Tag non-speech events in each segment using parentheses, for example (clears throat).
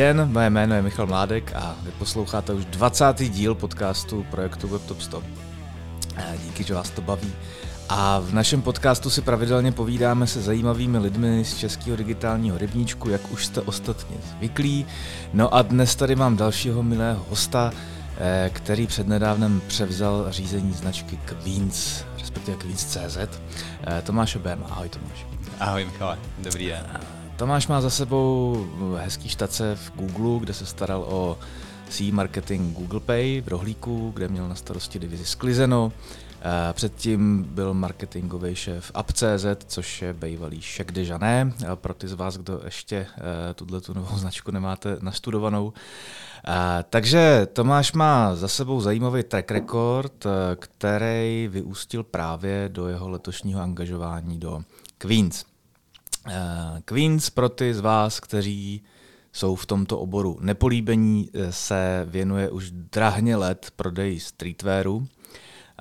den, moje jméno je Michal Mládek a vy posloucháte už 20. díl podcastu projektu WebTop 100. Díky, že vás to baví. A v našem podcastu si pravidelně povídáme se zajímavými lidmi z českého digitálního rybníčku, jak už jste ostatně zvyklí. No a dnes tady mám dalšího milého hosta, eh, který přednedávnem převzal řízení značky Queens, respektive Queens.cz. Eh, Tomáš Obem, ahoj Tomáš. Ahoj Michale, dobrý den. Tomáš má za sebou hezký štace v Google, kde se staral o C marketing Google Pay v rohlíku, kde měl na starosti divizi Sklizeno. Předtím byl marketingový šéf App.cz, což je bývalý Šek de Jané, pro ty z vás, kdo ještě eh, tuhle tu novou značku nemáte nastudovanou. Takže Tomáš má za sebou zajímavý track record, eh, který vyústil právě do jeho letošního angažování do Queens. Eh, Queens pro ty z vás, kteří jsou v tomto oboru nepolíbení, eh, se věnuje už drahně let prodeji streetwearu.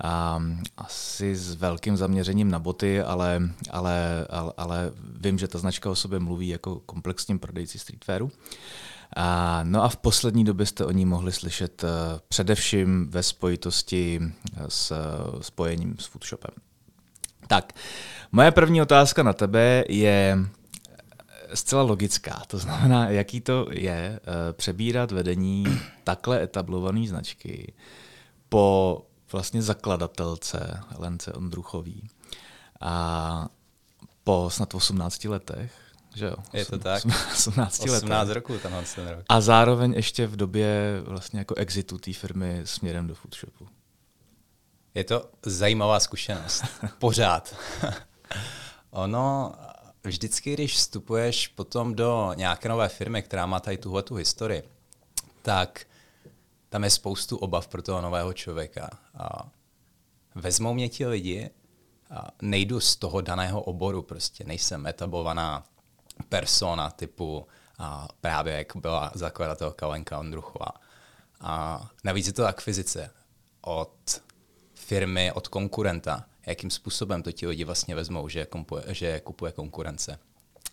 A asi s velkým zaměřením na boty, ale, ale, ale, ale vím, že ta značka o sobě mluví jako komplexním prodejci streetwearu. A, no a v poslední době jste o ní mohli slyšet především ve spojitosti s spojením s Foodshopem. Tak, moje první otázka na tebe je zcela logická. To znamená, jaký to je uh, přebírat vedení (clears throat) takhle etablované značky po vlastně zakladatelce Lence Ondruchový a po snad 18 letech, že jo? Je to tak. 18, 18 letech. roků tenhle ten rok. A zároveň ještě v době vlastně jako exitu té firmy směrem do foodshopu. Je to zajímavá zkušenost. (laughs) Pořád. ono, vždycky, když vstupuješ potom do nějaké nové firmy, která má tady tuhle tu historii, tak tam je spoustu obav pro toho nového člověka. A vezmou mě ti lidi, a nejdu z toho daného oboru, prostě nejsem etablovaná persona typu a právě jak byla zakladatelka Lenka Ondruchová. A navíc je to akvizice od firmy, od konkurenta, jakým způsobem to ti lidi vlastně vezmou, že, kompuje, že kupuje konkurence.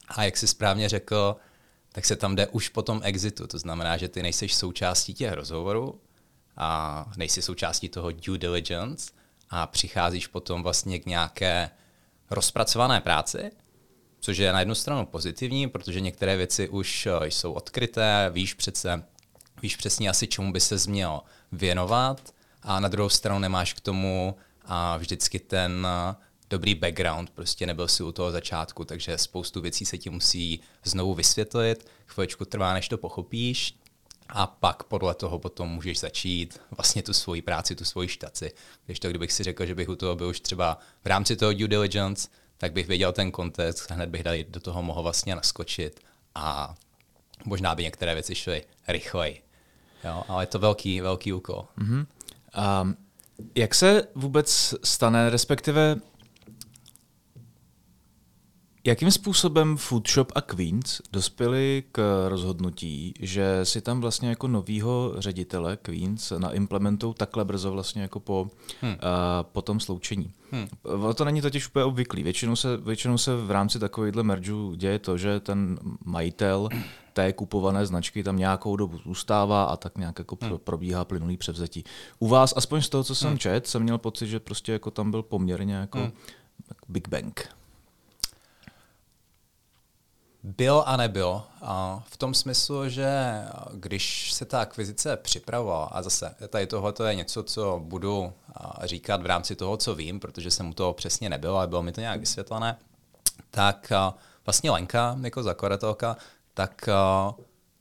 A jak jsi správně řekl, tak se tam jde už po tom exitu. To znamená, že ty nejseš součástí těch rozhovorů a nejsi součástí toho due diligence a přicházíš potom vlastně k nějaké rozpracované práci, což je na jednu stranu pozitivní, protože některé věci už eh, jsou odkryté, víš přece, víš přesně asi, čemu by se měl věnovat a na druhou stranu nemáš k tomu a vždycky ten dobrý background, prostě nebyl si u toho začátku, takže spoustu věcí se ti musí znovu vysvětlit, chvíličku trvá, než to pochopíš a pak podle toho potom můžeš začít vlastně tu svoji práci, tu svoji štaci. Když to, kdybych si řekl, že bych u toho byl už třeba v rámci toho due diligence, tak bych věděl ten kontext, hned bych tady do toho mohl vlastně naskočit a možná by některé věci šly rychleji. Jo, ale je to velký, velký úkol. Mm-hmm. Um, jak se vůbec stane, respektive Jakým způsobem Foodshop a Queens dospěli k rozhodnutí, že si tam vlastně jako novýho ředitele Queens naimplementou takhle brzo vlastně jako po, hmm. uh, po tom sloučení? Hmm. To není totiž úplně obvyklý. Většinou se, většinou se v rámci takovýchhle mergeů děje to, že ten majitel té kupované značky tam nějakou dobu zůstává a tak nějak jako hmm. probíhá plynulý převzetí. U vás, aspoň z toho, co jsem hmm. čet, jsem měl pocit, že prostě jako tam byl poměrně jako hmm. Big Bang. Byl a nebyl. A v tom smyslu, že když se ta akvizice připravovala, a zase tady tohle je něco, co budu říkat v rámci toho, co vím, protože jsem u toho přesně nebyl, ale bylo mi to nějak vysvětlené, tak vlastně Lenka jako zakladatelka, tak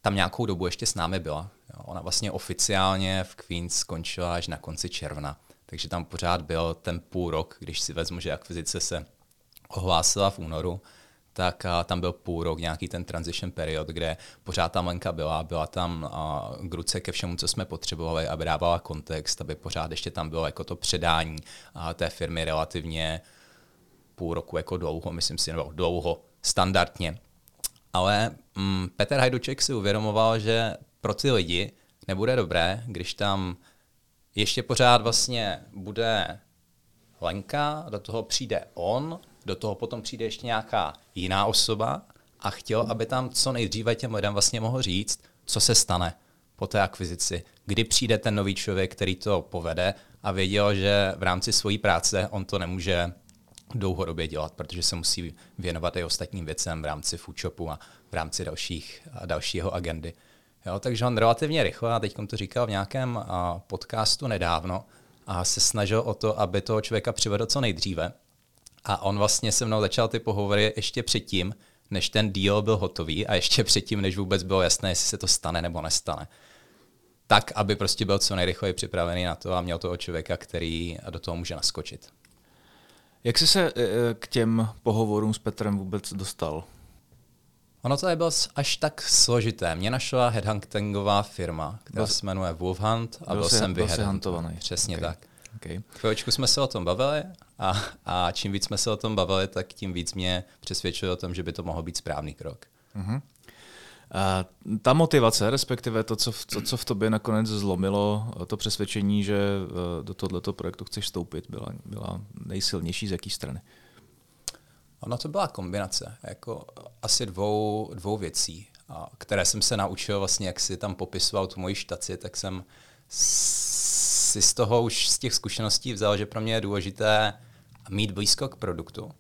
tam nějakou dobu ještě s námi byla. Ona vlastně oficiálně v Queens skončila až na konci června, takže tam pořád byl ten půl rok, když si vezmu, že akvizice se ohlásila v únoru, tak a, tam byl půl rok, nějaký ten transition period, kde pořád tam Lenka byla, byla tam a, k ruce ke všemu, co jsme potřebovali, aby dávala kontext, aby pořád ještě tam bylo jako to předání a, té firmy relativně půl roku jako dlouho, myslím si, nebo dlouho, standardně. Ale mm, Petr Hajduček si uvědomoval, že pro ty lidi nebude dobré, když tam ještě pořád vlastně bude Lenka, do toho přijde on, do toho potom přijde ještě nějaká jiná osoba a chtěl, aby tam co nejdříve těm lidem vlastně mohl říct, co se stane po té akvizici, kdy přijde ten nový člověk, který to povede a věděl, že v rámci své práce on to nemůže dlouhodobě dělat, protože se musí věnovat i ostatním věcem v rámci foodshopu a v rámci dalších, dalšího agendy. Jo, takže on relativně rychle, a teď to říkal v nějakém podcastu nedávno, a se snažil o to, aby toho člověka přivedl co nejdříve. A on vlastně se mnou začal ty pohovory ještě předtím, než ten deal byl hotový a ještě předtím, než vůbec bylo jasné, jestli se to stane nebo nestane. Tak, aby prostě byl co nejrychleji připravený na to a měl toho člověka, který do toho může naskočit. Jak jsi se e, k těm pohovorům s Petrem vůbec dostal? Ono to nebylo až tak složité. Mě našla headhuntingová firma, která se jmenuje Wolfhunt a byl, byl jsem vyheadhuntovaný. Přesně okay. tak. Okay. Chvíličku jsme se o tom bavili a, a čím víc jsme se o tom bavili, tak tím víc mě přesvědčilo o tom, že by to mohl být správný krok. Uh-huh. A ta motivace, respektive to co, v, to, co v tobě nakonec zlomilo, to přesvědčení, že eh, do tohoto projektu chceš vstoupit, byla, byla nejsilnější z jaký strany? Ono to byla kombinace jako asi dvou, dvou věcí, které jsem se naučil vlastně, jak si tam popisoval tu moji štaci, tak jsem si z toho už z těch zkušeností vzal, že pro mě je důležité mít blízko k produktu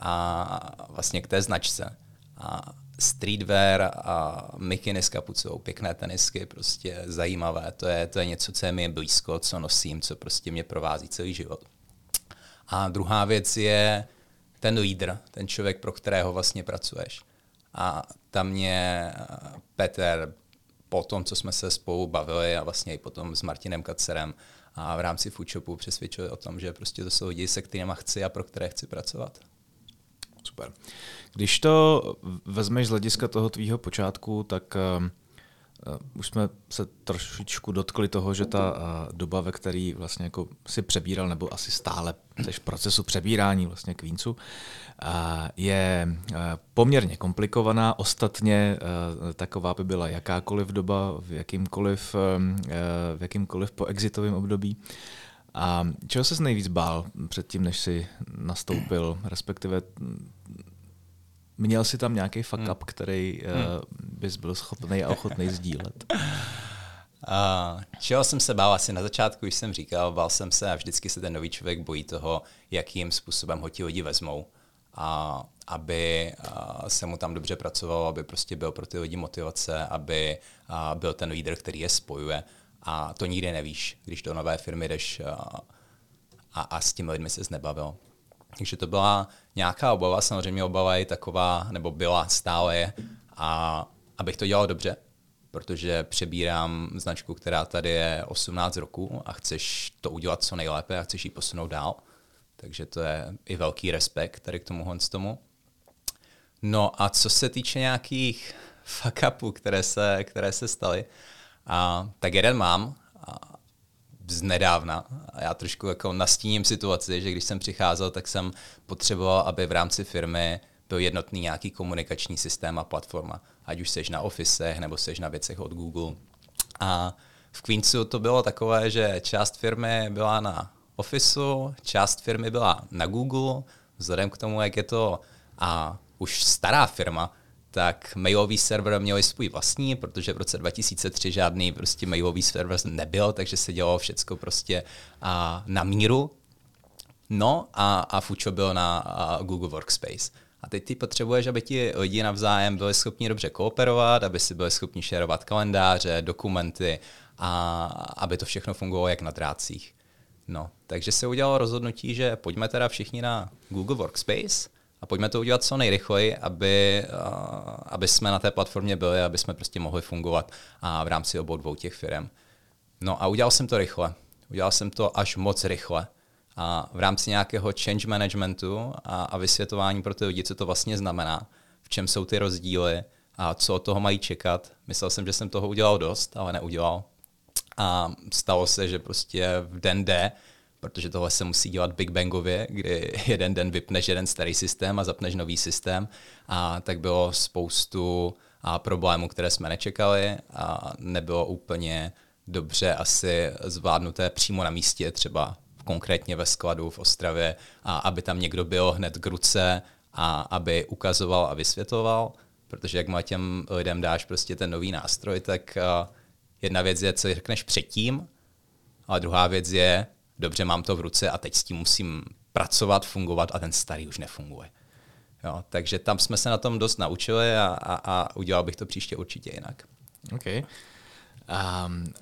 a vlastně k té značce. A streetwear a mikiny s kapucou, pěkné tenisky, prostě zajímavé. To je, to je něco, co je mi blízko, co nosím, co prostě mě provází celý život. A druhá věc je ten lídr, ten člověk, pro kterého vlastně pracuješ. A tam mě Petr po tom, co jsme se spolu bavili a vlastně i potom s Martinem Kacerem a v rámci Foodshopu přesvědčili o tom, že prostě to jsou lidi, se kterými chci a pro které chci pracovat. Super. Když to vezmeš z hlediska toho tvýho počátku, tak uh, už jsme se trošičku dotkli toho, že ta uh, doba, ve které vlastně jako si přebíral, nebo asi stále jsi v procesu přebírání vlastně Queensu, uh, je poměrně komplikovaná. Ostatně taková by byla jakákoliv doba v jakýmkoliv, v jakýmkoliv po exitovém období. A čeho se nejvíc bál předtím, než si nastoupil, respektive Měl jsi tam nějaký fuck hmm. up, který uh, bys byl schopný a ochotný (laughs) sdílet? Uh, čeho jsem se bál asi na začátku, už jsem říkal, bál jsem se a vždycky se ten nový člověk bojí toho, jakým způsobem ho ti lidi vezmou. A aby se mu tam dobře pracovalo, aby prostě byl pro ty lidi motivace, aby byl ten lídr, který je spojuje. A to nikdy nevíš, když do nové firmy jdeš uh, a, a s těmi lidmi se znebavil. Takže to byla nějaká obava, samozřejmě obava je taková, nebo byla stále je, a abych to dělal dobře, protože přebírám značku, která tady je 18 roků a chceš to udělat co nejlépe a chceš ji posunout dál. Takže to je i velký respekt tady k tomu tomu. No a co se týče nějakých fuck upů, které se, které se staly, a, tak jeden mám, z nedávna. A já trošku jako nastíním situaci, že když jsem přicházel, tak jsem potřeboval, aby v rámci firmy byl jednotný nějaký komunikační systém a platforma. Ať už seš na Office nebo seš na věcech od Google. A v Queensu to bylo takové, že část firmy byla na Officeu, část firmy byla na Google, vzhledem k tomu, jak je to a už stará firma, tak mailový server měli svůj vlastní, protože v roce 2003 žádný prostě mailový server nebyl, takže se dělalo všecko prostě a, na míru. No a, a Fucho byl na a, Google Workspace. A teď ty potřebuješ, aby ti lidi navzájem byli schopni dobře kooperovat, aby si byli schopni šerovat kalendáře, dokumenty a aby to všechno fungovalo jak na drácích. No, takže se udělalo rozhodnutí, že pojďme teda všichni na Google Workspace a pojďme to udělat co nejrychleji, aby, aby jsme na té platformě byli, aby jsme prostě mohli fungovat a v rámci obou dvou těch firm. No a udělal jsem to rychle. Udělal jsem to až moc rychle. A v rámci nějakého change managementu a, a vysvětování pro ty lidi, co to vlastně znamená, v čem jsou ty rozdíly a co od toho mají čekat. Myslel jsem, že jsem toho udělal dost, ale neudělal. A stalo se, že prostě v den D protože tohle se musí dělat Big Bangově, kdy jeden den vypneš jeden starý systém a zapneš nový systém. A tak bylo spoustu a problémů, které jsme nečekali a nebylo úplně dobře asi zvládnuté přímo na místě, třeba konkrétně ve skladu v Ostravě, a aby tam někdo byl hned k ruce a aby ukazoval a vysvětloval. Protože jak má těm lidem dáš prostě ten nový nástroj, tak jedna věc je, co řekneš předtím, ale druhá věc je, dobře, mám to v ruce a teď s tím musím pracovat, fungovat a ten starý už nefunguje. Jo, takže tam jsme se na tom dost naučili a, a, a udělal bych to příště určitě jinak. OK. Um,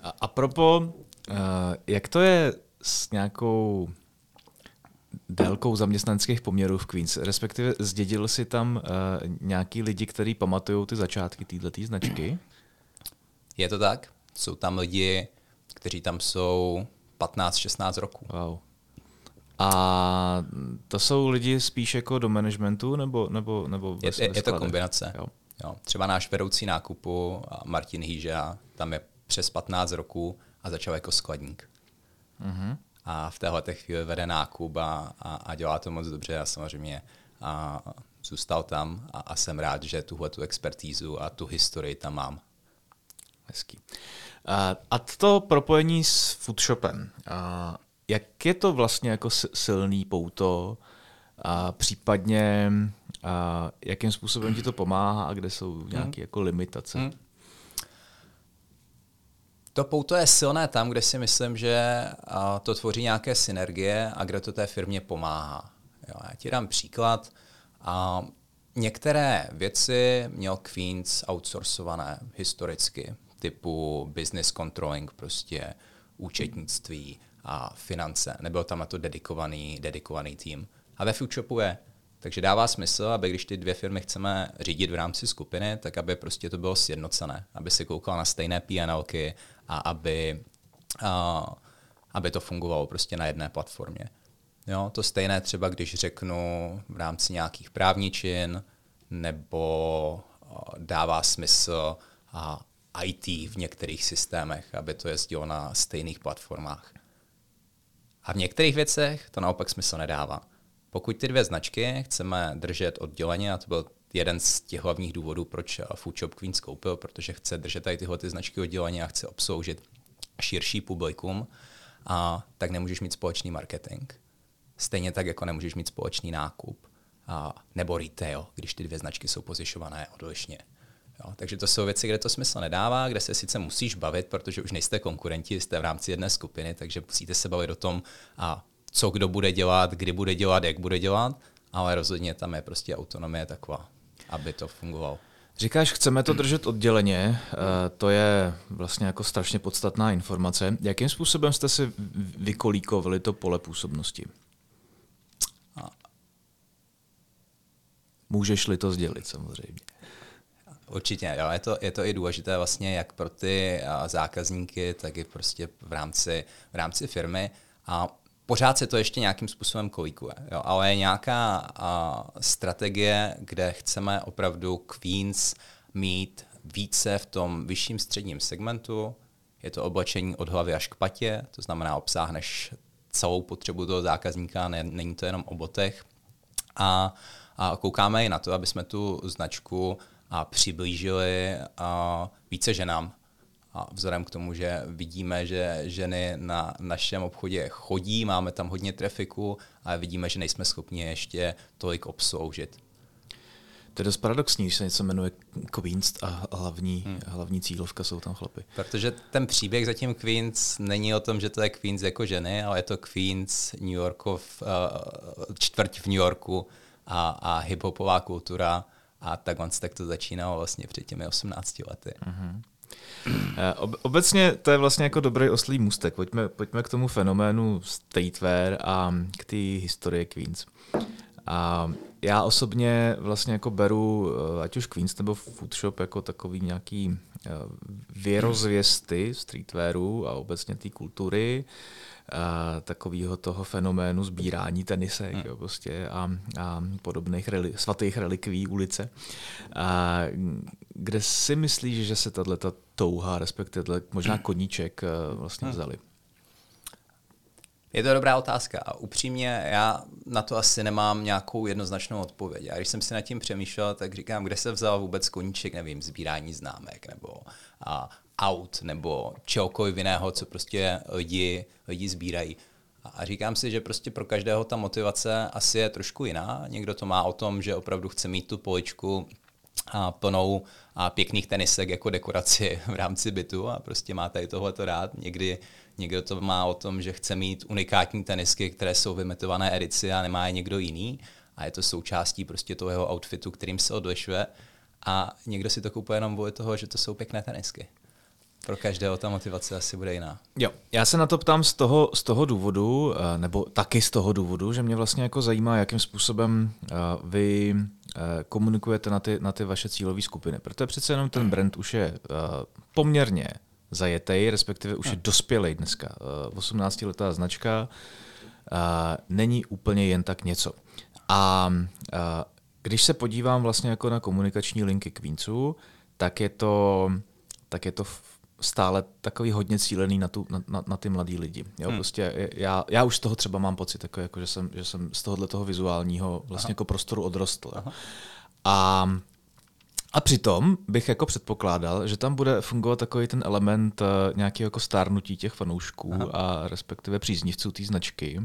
a, a propo, uh, jak to je s nějakou délkou zaměstnanských poměrů v Queens, respektive zdědil si tam uh, nějaký lidi, kteří pamatují ty začátky této značky? Je to tak. Jsou tam lidi, kteří tam jsou 15-16 roků. Wow. A to jsou lidi spíš jako do managementu nebo, nebo, nebo je, je, je to kombinace. Jo. Jo. Třeba náš vedoucí nákupu Martin Hýža, tam je přes 15 roků a začal jako skladník. Mm-hmm. A v téhle chvíli vede nákup a, a, a dělá to moc dobře a samozřejmě a zůstal tam a, a jsem rád, že tuhle tu expertízu a tu historii tam mám. Hezký. A to propojení s foodshopem. Jak je to vlastně jako silný pouto a případně a jakým způsobem ti to pomáhá a kde jsou hmm. nějaké jako limitace? Hmm. To pouto je silné tam, kde si myslím, že to tvoří nějaké synergie a kde to té firmě pomáhá. Jo, já ti dám příklad. A některé věci měl Queens outsourcované historicky, typu business controlling, prostě účetnictví, a finance. Nebyl tam na to dedikovaný, dedikovaný tým. A ve Foodshopu je. Takže dává smysl, aby když ty dvě firmy chceme řídit v rámci skupiny, tak aby prostě to bylo sjednocené, aby si koukal na stejné PNLky a aby, a, aby to fungovalo prostě na jedné platformě. Jo, to stejné třeba, když řeknu v rámci nějakých právničin, nebo dává smysl a IT v některých systémech, aby to jezdilo na stejných platformách. A v některých věcech to naopak smysl nedává. Pokud ty dvě značky chceme držet odděleně, a to byl jeden z těch hlavních důvodů, proč Foodshop Queens koupil, protože chce držet tady tyhle ty značky odděleně a chce obsloužit širší publikum, a tak nemůžeš mít společný marketing. Stejně tak, jako nemůžeš mít společný nákup a, nebo retail, když ty dvě značky jsou pozišované odlišně. Jo, takže to jsou věci, kde to smysl nedává, kde se sice musíš bavit, protože už nejste konkurenti, jste v rámci jedné skupiny, takže musíte se bavit o tom, a co kdo bude dělat, kdy bude dělat, jak bude dělat, ale rozhodně tam je prostě autonomie taková, aby to fungovalo. Říkáš, chceme to držet odděleně, eh, to je vlastně jako strašně podstatná informace. Jakým způsobem jste si vykolíkovali to pole působnosti? Můžeš-li to sdělit samozřejmě. Určitě, jo. Je, to, je to i důležité vlastně jak pro ty zákazníky, tak i prostě v rámci, v rámci firmy. A pořád se to ještě nějakým způsobem kolíkuje, jo. ale je nějaká a, strategie, kde chceme opravdu Queens mít více v tom vyšším středním segmentu. Je to oblečení od hlavy až k patě, to znamená obsáhneš celou potřebu toho zákazníka, ne, není to jenom o botech. A, a koukáme i na to, aby jsme tu značku a přiblížili a více ženám. A vzhledem k tomu, že vidíme, že ženy na našem obchodě chodí, máme tam hodně trafiku, ale vidíme, že nejsme schopni ještě tolik obsloužit. To je dost paradoxní, když se něco jmenuje Queens a hlavní, hmm. hlavní cílovka jsou tam chlapy. Protože ten příběh zatím Queens není o tom, že to je Queens jako ženy, ale je to Queens New Yorkov, uh, čtvrť v New Yorku a, a hiphopová kultura a tak on tak to začínalo vlastně před těmi 18 lety. Mm-hmm. Obecně to je vlastně jako dobrý oslý můstek. Pojďme, pojďme k tomu fenoménu streetwear a k té historii Queens. A já osobně vlastně jako beru eh, ať už Queens nebo Foodshop jako takový nějaký eh, věrozvěsty streetwearu a obecně té kultury takového toho fenoménu sbírání tenisek hmm. jo, prostě a, a podobných reli, svatých relikví ulice. A, kde si myslíš, že se tato touha, respektive možná koníček eh, vlastně hmm. vzali? Je to dobrá otázka a upřímně já na to asi nemám nějakou jednoznačnou odpověď. A když jsem si nad tím přemýšlel, tak říkám, kde se vzal vůbec koníček, nevím, sbírání známek nebo a, aut nebo čehokoliv jiného, co prostě lidi, lidi sbírají. A říkám si, že prostě pro každého ta motivace asi je trošku jiná. Někdo to má o tom, že opravdu chce mít tu poličku a plnou a pěkných tenisek jako dekoraci (laughs) v rámci bytu a prostě má tady tohleto rád. Někdy někdo to má o tom, že chce mít unikátní tenisky, které jsou vymetované edici a nemá je někdo jiný a je to součástí prostě toho jeho outfitu, kterým se odlišuje a někdo si to kupuje jenom kvůli toho, že to jsou pěkné tenisky. Pro každého ta motivace asi bude jiná. Jo, já se na to ptám z toho, z toho důvodu, eh, nebo taky z toho důvodu, že mě vlastně jako zajímá, jakým způsobem eh, vy eh, komunikujete na ty, na ty vaše cílové skupiny. Protože přece jenom ten brand už je poměrně zajetej, respektive už je dospělý dneska. 18-letá značka není úplně jen tak něco. A když se podívám vlastně jako na komunikační linky Queensu, tak je to, tak je to stále takový hodně cílený na, tu, na, na, na ty mladý lidi. Jo, hmm. prostě já, já už z toho třeba mám pocit, jako, jako, že, jsem, že jsem z tohohle toho vizuálního vlastně Aha. jako prostoru odrostl. Aha. A a přitom bych jako předpokládal, že tam bude fungovat takový ten element uh, nějakého jako stárnutí těch fanoušků Aha. a respektive příznivců té značky.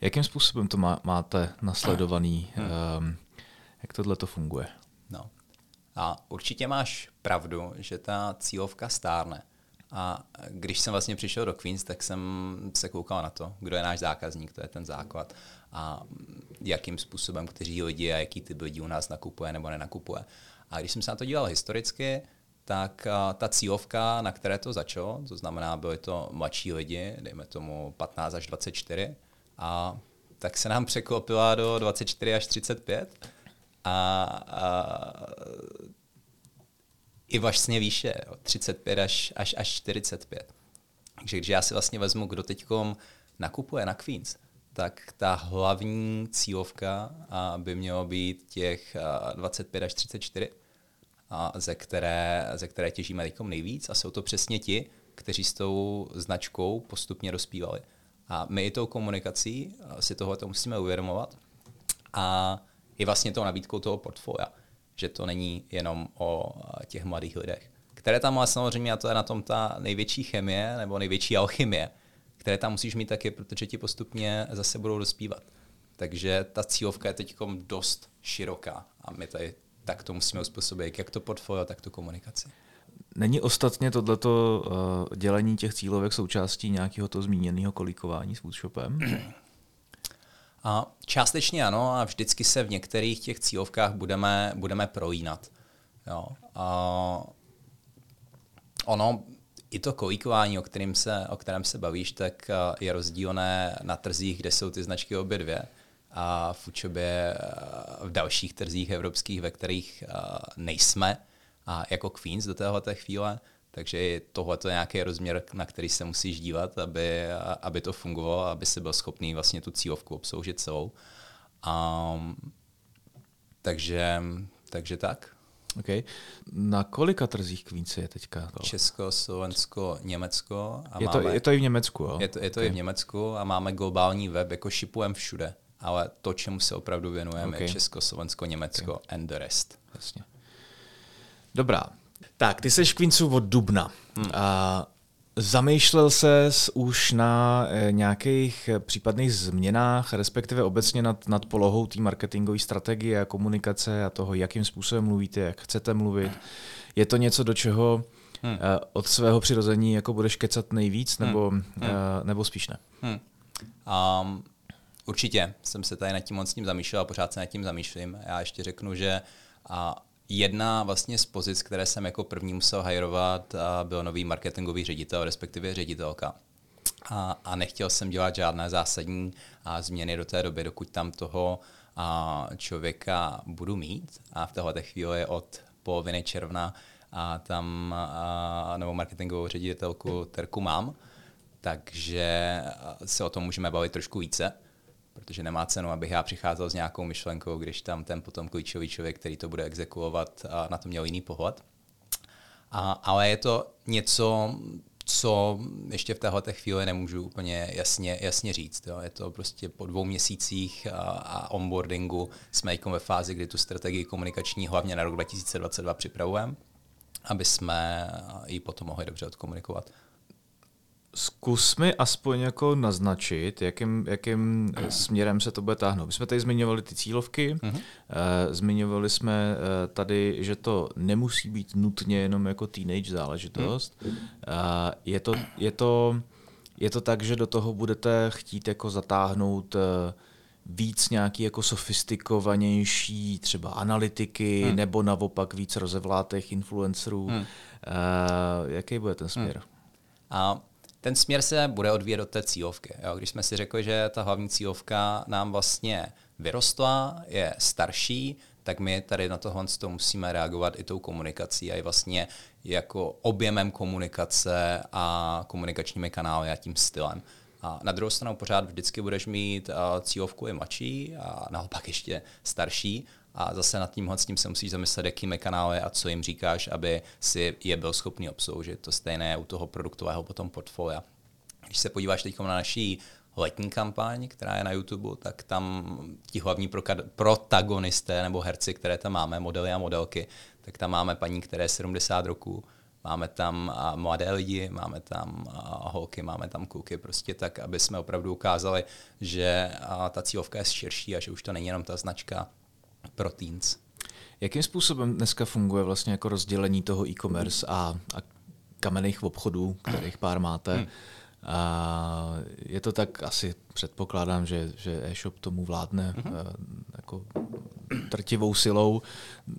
Jakým způsobem to má, máte nasledovaný? Hmm. Um, jak tohle to funguje? No. A určitě máš pravdu, že ta cílovka stárne. A když jsem vlastně přišel do Queens, tak jsem se koukal na to, kdo je náš zákazník, to je ten základ a jakým způsobem, kteří lidi a jaký typ lidí u nás nakupuje nebo nenakupuje. A když jsem se na to díval historicky, tak ta cílovka, na které to začalo, to znamená, byly to mladší lidi, dejme tomu 15 až 24, a tak se nám překlopila do 24 až 35 a, a i vlastně výše, jo, 35 až, až, až 45. Takže když já si vlastně vezmu, kdo teď nakupuje na Queens, tak ta hlavní cílovka by mělo být těch 25 až 34, a ze, které, ze které těžíme teď nejvíc a jsou to přesně ti, kteří s tou značkou postupně dospívali. A my i tou komunikací si tohle musíme uvědomovat a i vlastně tou nabídkou toho portfolia, že to není jenom o těch mladých lidech. Které tam má samozřejmě, a to je na tom ta největší chemie nebo největší alchymie, které tam musíš mít taky, protože ti postupně zase budou dospívat. Takže ta cílovka je teď dost široká a my tady tak to musíme uspůsobit, jak to portfolio, tak tu komunikaci. Není ostatně tohleto uh, dělení těch cílovek součástí nějakého to zmíněného kolíkování s Woodshopem? (clears throat) A částečně ano a vždycky se v některých těch cílovkách budeme, budeme prolínat. Jo. A ono, i to kolíkování, o, kterým se, o kterém se bavíš, tak eh, je rozdílné na trzích, kde jsou ty značky obě dvě a v učebě eh, v dalších trzích evropských, ve kterých nejsme a jako Queens do téhle chvíle, takže tohle je nějaký rozměr, na který se musíš dívat, aby, aby to fungovalo, aby si byl schopný vlastně tu cílovku obsloužit celou. Um, takže, takže tak. Okay. Na kolika trzích Queens je teďka? Česko, Slovensko, Německo. A je, máme, to, je to i v Německu, jo? Je to, je to okay. i v Německu a máme globální web, jako šipujeme všude. Ale to, čemu se opravdu věnujeme, okay. je Česko, Slovensko, Německo okay. and the rest. Jasně. Dobrá, tak, ty jsi v Queensu od Dubna. Hmm. A zamýšlel se už na e, nějakých případných změnách, respektive obecně nad, nad polohou té marketingové strategie a komunikace a toho, jakým způsobem mluvíte, jak chcete mluvit. Je to něco, do čeho hmm. uh, od svého přirození jako budeš kecat nejvíc, hmm. nebo, hmm. Nebo spíš ne? Hmm. Um, určitě jsem se tady nad tím moc tím zamýšlel a pořád se nad tím zamýšlím. Já ještě řeknu, že a Jedna vlastně z pozic, které jsem jako první musel hajrovat, byl nový marketingový ředitel, respektive ředitelka. A, a nechtěl jsem dělat žádné zásadní a, změny do té doby, dokud tam toho a, člověka budu mít. A v této chvíli od poloviny června a tam a, nebo marketingovou ředitelku Terku mám, takže se o tom můžeme bavit trošku více protože nemá cenu, abych já přicházel s nějakou myšlenkou, když tam ten potom klíčový člověk, který to bude exekuovat, a na to měl jiný pohled. A, ale je to něco, co ještě v téhle chvíli nemůžu úplně jasně, jasně říct. Jo. Je to prostě po dvou měsících a, a onboardingu jsme jako ve fázi, kdy tu strategii komunikační hlavně na rok 2022 připravujeme, aby jsme ji potom mohli dobře odkomunikovat Zkus mi aspoň jako naznačit, jakým, jakým směrem se to bude táhnout. My jsme tady zmiňovali ty cílovky, uh-huh. zmiňovali jsme tady, že to nemusí být nutně jenom jako teenage záležitost. Uh-huh. Je to, je to, je to tak, že do toho budete chtít jako zatáhnout víc nějaký jako sofistikovanější třeba analytiky, hmm. nebo naopak víc rozevlátých influencerů. Hmm. Uh, jaký bude ten směr? Hmm. A ten směr se bude odvíjet od té cílovky. Jo? Když jsme si řekli, že ta hlavní cílovka nám vlastně vyrostla, je starší, tak my tady na tohle to musíme reagovat i tou komunikací a i vlastně jako objemem komunikace a komunikačními kanály a tím stylem. A na druhou stranu pořád vždycky budeš mít cílovku i mladší a naopak ještě starší. A zase nad tímhle s tím se musíš zamyslet, jakými kanály a co jim říkáš, aby si je byl schopný obsloužit. To stejné u toho produktového potom portfolia. Když se podíváš teď na naší letní kampaň, která je na YouTube, tak tam ti hlavní protagonisté nebo herci, které tam máme, modely a modelky, tak tam máme paní, které je 70 roků, máme tam mladé lidi, máme tam holky, máme tam kluky, prostě tak, aby jsme opravdu ukázali, že ta cílovka je širší a že už to není jenom ta značka pro teens. Jakým způsobem dneska funguje vlastně jako rozdělení toho e-commerce a, a kamenných obchodů, kterých pár máte? Hmm. A je to tak, asi předpokládám, že, že e-shop tomu vládne mm-hmm. jako trtivou silou.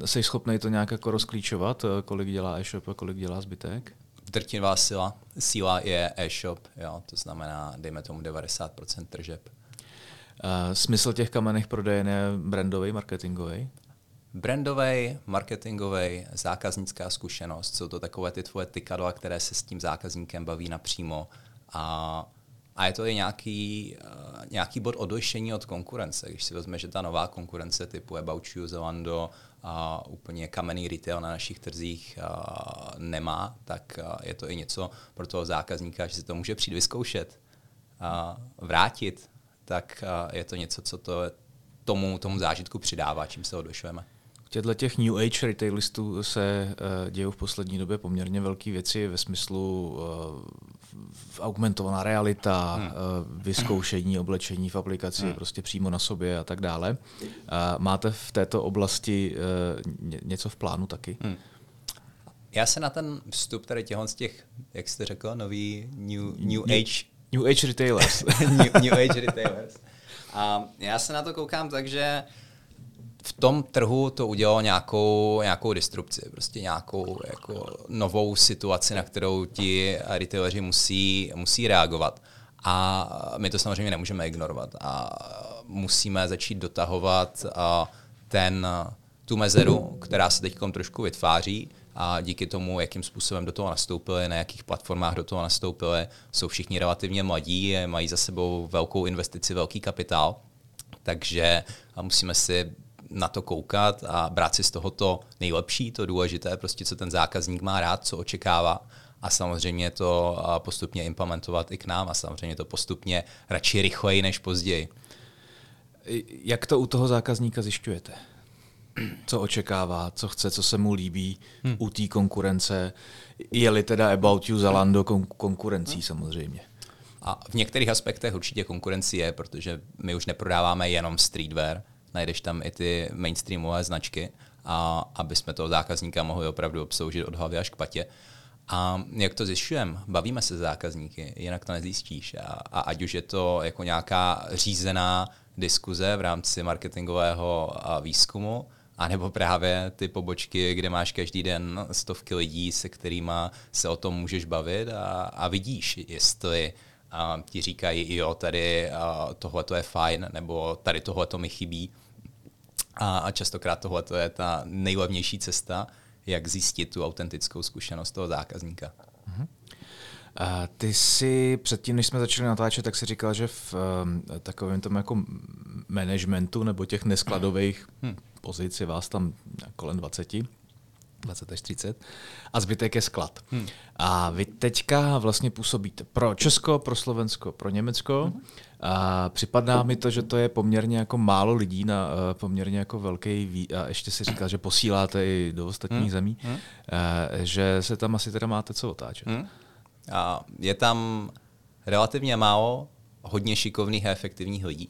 Jsi schopný to nějak jako rozklíčovat, eh, kolik dělá e-shop a kolik dělá zbytek? Drtivá sila, síla je e-shop, jo, to znamená, dejme tomu 90% tržeb. Smysl těch kamenných prodejen je brandový, marketingový? Brandový, marketingový, zákaznická zkušenost. Jsou to takové ty tvoje tykadla, které se s tím zákazníkem baví napřímo. A a je to i nějaký, uh, nějaký bod odlišení od konkurence. Když si vezme, že ta nová konkurence typu About You, Zalando a úplně kamenný retail na našich trzích uh, nemá, tak uh, je to i něco pro toho zákazníka, že si to může přijít vyzkoušet, uh, vrátit, tak je to něco, co to tomu, tomu zážitku přidává, čím se odlišujeme. Těchto těch New Age retailistů se uh, dějou v poslední době poměrně velké věci ve smyslu uh, augmentovaná realita, hmm. uh, vyzkoušení oblečení v aplikaci hmm. prostě přímo na sobě a tak dále. Uh, máte v této oblasti uh, něco v plánu taky? Hmm. Já se na ten vstup tady těchto z těch, jak jste řekl, nový new, new Age... New Age retailers. (laughs) new, new Age retailers. A já se na to koukám tak, že v tom trhu to udělalo nějakou, nějakou disrupci, prostě nějakou jako novou situaci, na kterou ti retaileri musí, musí reagovat. A my to samozřejmě nemůžeme ignorovat. A musíme začít dotahovat ten, tu mezeru, která se teď trošku vytváří, a díky tomu, jakým způsobem do toho nastoupili, na jakých platformách do toho nastoupili, jsou všichni relativně mladí, mají za sebou velkou investici, velký kapitál, takže musíme si na to koukat a brát si z toho to nejlepší, to důležité, prostě co ten zákazník má rád, co očekává a samozřejmě to postupně implementovat i k nám a samozřejmě to postupně radši rychleji než později. Jak to u toho zákazníka zjišťujete? Co očekává, co chce, co se mu líbí hmm. u té konkurence? Je-li teda About You Zalando kon- konkurencí hmm. samozřejmě? A v některých aspektech určitě konkurenci je, protože my už neprodáváme jenom streetwear, najdeš tam i ty mainstreamové značky, a aby jsme toho zákazníka mohli opravdu obsloužit od hlavy až k patě. A jak to zjišťujeme? Bavíme se s zákazníky, jinak to nezjistíš. A, a ať už je to jako nějaká řízená diskuze v rámci marketingového výzkumu, anebo právě ty pobočky, kde máš každý den stovky lidí, se kterými se o tom můžeš bavit a, a vidíš, jestli a ti říkají, jo, tady tohle je fajn, nebo tady tohle mi chybí. A, a častokrát tohle je ta nejlevnější cesta, jak zjistit tu autentickou zkušenost toho zákazníka. Uh-huh. A ty si předtím, než jsme začali natáčet, tak si říkal, že v um, takovém tom jako managementu nebo těch neskladových hmm. Pozic je vás tam kolem 20. 20 až 30, a zbytek je sklad. Hmm. A vy teďka vlastně působíte pro Česko, pro Slovensko, pro Německo. Hmm. A připadá mi to, že to je poměrně jako málo lidí na uh, poměrně jako velký ví- a ještě si říkal, že posíláte i do ostatních hmm. zemí, hmm. Uh, že se tam asi teda máte co otáčet. Hmm. A je tam relativně málo hodně šikovných a efektivních lidí,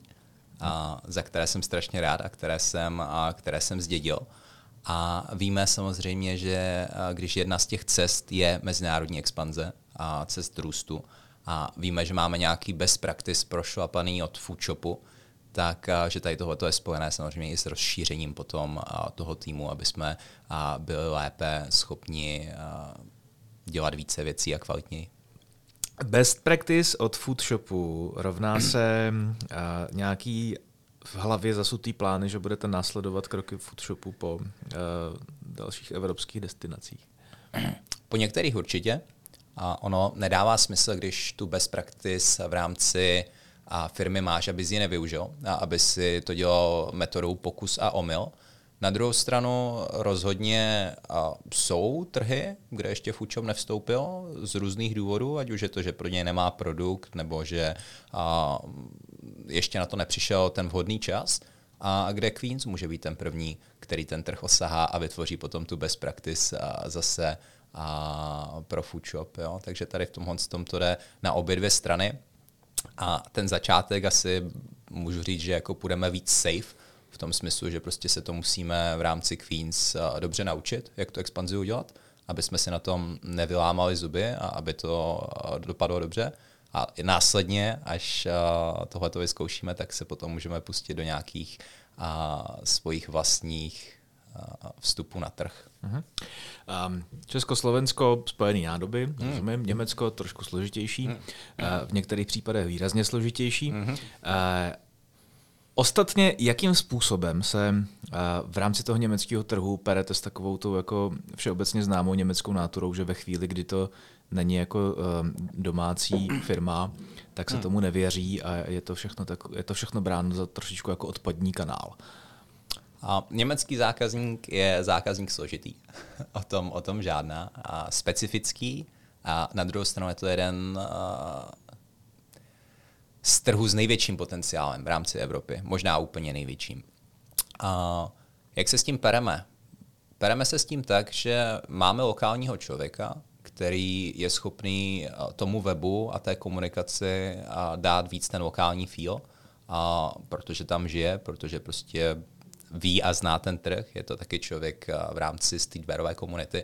a, za které jsem strašně rád a které jsem, a, které jsem zdědil. A víme samozřejmě, že když jedna z těch cest je mezinárodní expanze a cest růstu, a víme, že máme nějaký best practice prošlapaný od foodshopu, tak že tady tohle je spojené samozřejmě i s rozšířením potom toho týmu, aby jsme byli lépe schopni dělat více věcí a kvalitněji. Best practice od foodshopu rovná (clears throat) se nějaký v hlavě zasutý plány, že budete následovat kroky foodshopu po uh, dalších evropských destinacích? Po některých určitě. A ono nedává smysl, když tu best practice v rámci a firmy máš, aby ji nevyužil a aby si to dělal metodou pokus a omyl. Na druhou stranu rozhodně jsou trhy, kde ještě Foodshop nevstoupil z různých důvodů, ať už je to, že pro něj nemá produkt, nebo že ještě na to nepřišel ten vhodný čas. A kde Queens může být ten první, který ten trh osahá a vytvoří potom tu best practice zase a pro Foodshop. Jo? Takže tady v tomhle tom to jde na obě dvě strany. A ten začátek asi můžu říct, že jako půjdeme víc safe, v tom smyslu, že prostě se to musíme v rámci Queens dobře naučit, jak tu expanzi udělat, aby jsme si na tom nevylámali zuby a aby to dopadlo dobře. A následně, až tohle to vyzkoušíme, tak se potom můžeme pustit do nějakých svojich vlastních vstupů na trh. Uh-huh. Um, Československo, spojený nádoby, mm. rozumím, Německo trošku složitější, mm. uh, v některých případech výrazně složitější. Mm-hmm. Uh, Ostatně, jakým způsobem se uh, v rámci toho německého trhu perete s takovou tou jako všeobecně známou německou náturou, že ve chvíli, kdy to není jako uh, domácí firma, tak se hmm. tomu nevěří a je to všechno, tak, je to všechno bráno za trošičku jako odpadní kanál. A německý zákazník je zákazník složitý. (laughs) o, tom, o tom žádná. A specifický. A na druhou stranu je to jeden uh, z trhu s největším potenciálem v rámci Evropy. Možná úplně největším. A jak se s tím pereme? Pereme se s tím tak, že máme lokálního člověka, který je schopný tomu webu a té komunikaci dát víc ten lokální feel, a protože tam žije, protože prostě ví a zná ten trh. Je to taky člověk v rámci streetwearové komunity.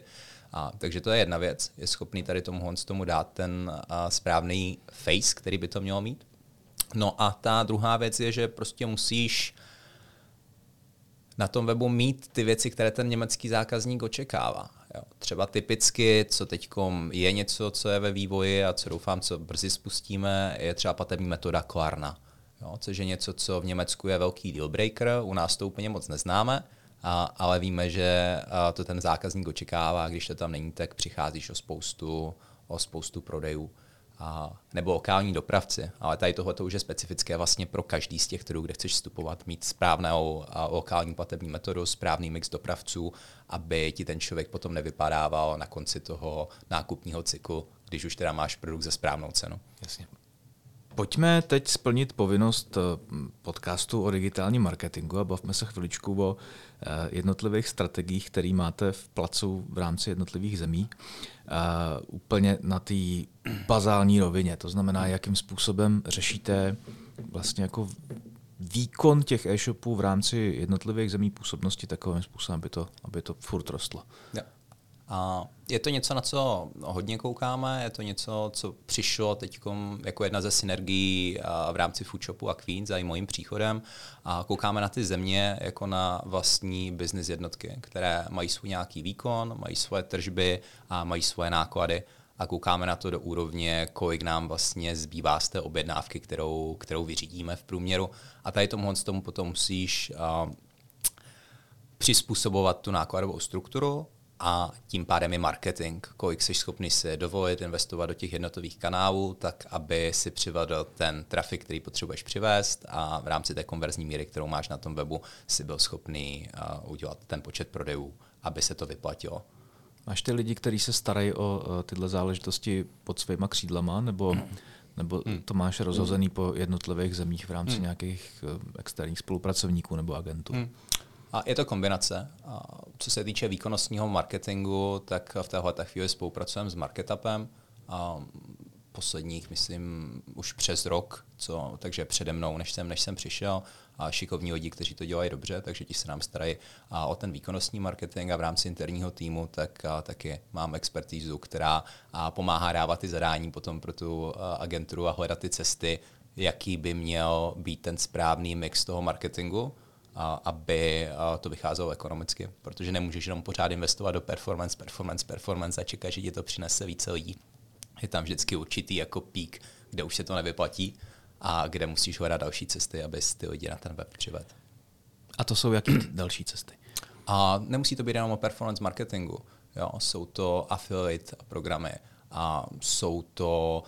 A, takže to je jedna věc. Je schopný tady tomu tomu dát ten a, správný face, který by to mělo mít. No a ta druhá věc je, že prostě musíš na tom webu mít ty věci, které ten německý zákazník očekává. Jo. Třeba typicky, co teď je něco, co je ve vývoji a co doufám, co brzy spustíme, je třeba platební metoda Klarna. Jo, což je něco, co v Německu je velký deal breaker, u nás to úplně moc neznáme, a, ale víme, že to ten zákazník očekává, když to tam není, tak přicházíš o spoustu, o spoustu prodejů a, nebo lokální dopravci. Ale tady tohle už je specifické vlastně pro každý z těch trhů, kde chceš vstupovat, mít správnou a, lokální platební metodu, správný mix dopravců, aby ti ten člověk potom nevypadával na konci toho nákupního cyklu, když už teda máš produkt za správnou cenu. Jasně. Pojďme teď splnit povinnost eh, podcastu o digitálním marketingu a bavme se chviličku o eh, jednotlivých strategiích, které máte v placu v rámci jednotlivých zemí. Uh, úplně na té bazální rovině, to znamená, jakým způsobem řešíte vlastně jako výkon těch e-shopů v rámci jednotlivých zemí působnosti takovým způsobem, aby to, aby to furt rostlo. Ja. A je to něco, na co hodně koukáme, je to něco, co přišlo teď jako jedna ze synergií v rámci Foodshopu a Queens a i mojím příchodem. A koukáme na ty země jako na vlastní business jednotky, které mají svůj nějaký výkon, mají svoje tržby a mají svoje náklady a koukáme na to do úrovně, kolik nám vlastně zbývá z té objednávky, kterou, kterou vyřídíme v průměru. A tady tomu, tomu potom musíš uh, přizpůsobovat tu nákladovou strukturu a tím pádem i marketing, kolik jsi schopný si dovolit investovat do těch jednotových kanálů, tak aby si přivedl ten trafik, který potřebuješ přivést a v rámci té konverzní míry, kterou máš na tom webu, si byl schopný uh, udělat ten počet prodejů, aby se to vyplatilo. Máš ty lidi, kteří se starají o uh, tyhle záležitosti pod svýma křídlama, nebo, (clears throat) nebo hmm. to máš rozhozený po jednotlivých zemích v rámci hmm. nějakých uh, externích spolupracovníků nebo agentů? Hmm. A je to kombinace. A co se týče výkonnostního marketingu, tak v téhle chvíli spolupracujeme s Marketupem. A posledních, myslím, už přes rok, co, takže přede mnou, než jsem, než jsem přišel, a šikovní lidi, kteří to dělají dobře, takže ti se nám starají a o ten výkonnostní marketing a v rámci interního týmu, tak a, taky mám expertízu, která a, pomáhá dávat ty zadání potom pro tu a, agenturu a hledat ty cesty, jaký by měl být ten správný mix toho marketingu, aby to vycházelo ekonomicky, protože nemůžeš jenom pořád investovat do performance, performance, performance a čekat, že ti to přinese více lidí. Je tam vždycky určitý jako pík, kde už se to nevyplatí a kde musíš hledat další cesty, abys ty lidi na ten web přivedl. A to jsou jaké (clears throat) další cesty? A nemusí to být jenom o performance marketingu. Jo? Jsou to affiliate programy, a jsou to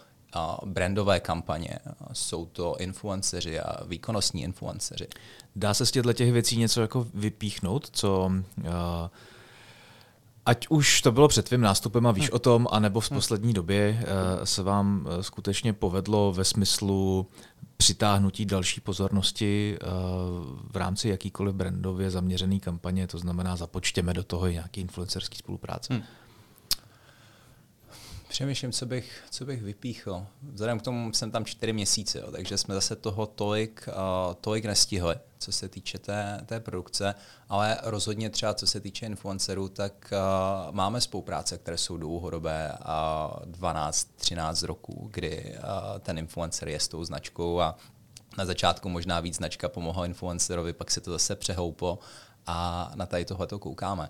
brandové kampaně, jsou to influenceři a výkonnostní influenceři. Dá se z těchto těch věcí něco jako vypíchnout, co uh, Ať už to bylo před tvým nástupem a víš hmm. o tom, anebo v hm. poslední době uh, se vám uh, skutečně povedlo ve smyslu přitáhnutí další pozornosti uh, v rámci jakýkoliv brandově zaměřený kampaně, to znamená započtěme do toho nějaký influencerský spolupráce. Hmm. Přemýšlím, co bych, co bych vypíchl. Vzhledem k tomu jsem tam čtyři měsíce, jo, takže jsme zase toho tolik, uh, tolik nestihli, co se týče té, té produkce, ale rozhodně třeba co se týče influencerů, tak uh, máme spolupráce, které jsou dlouhodobé a uh, 12-13 roků, kdy uh, ten influencer je s tou značkou a na začátku možná víc značka pomohla influencerovi, pak se to zase přehouplo a na tady tohle to koukáme.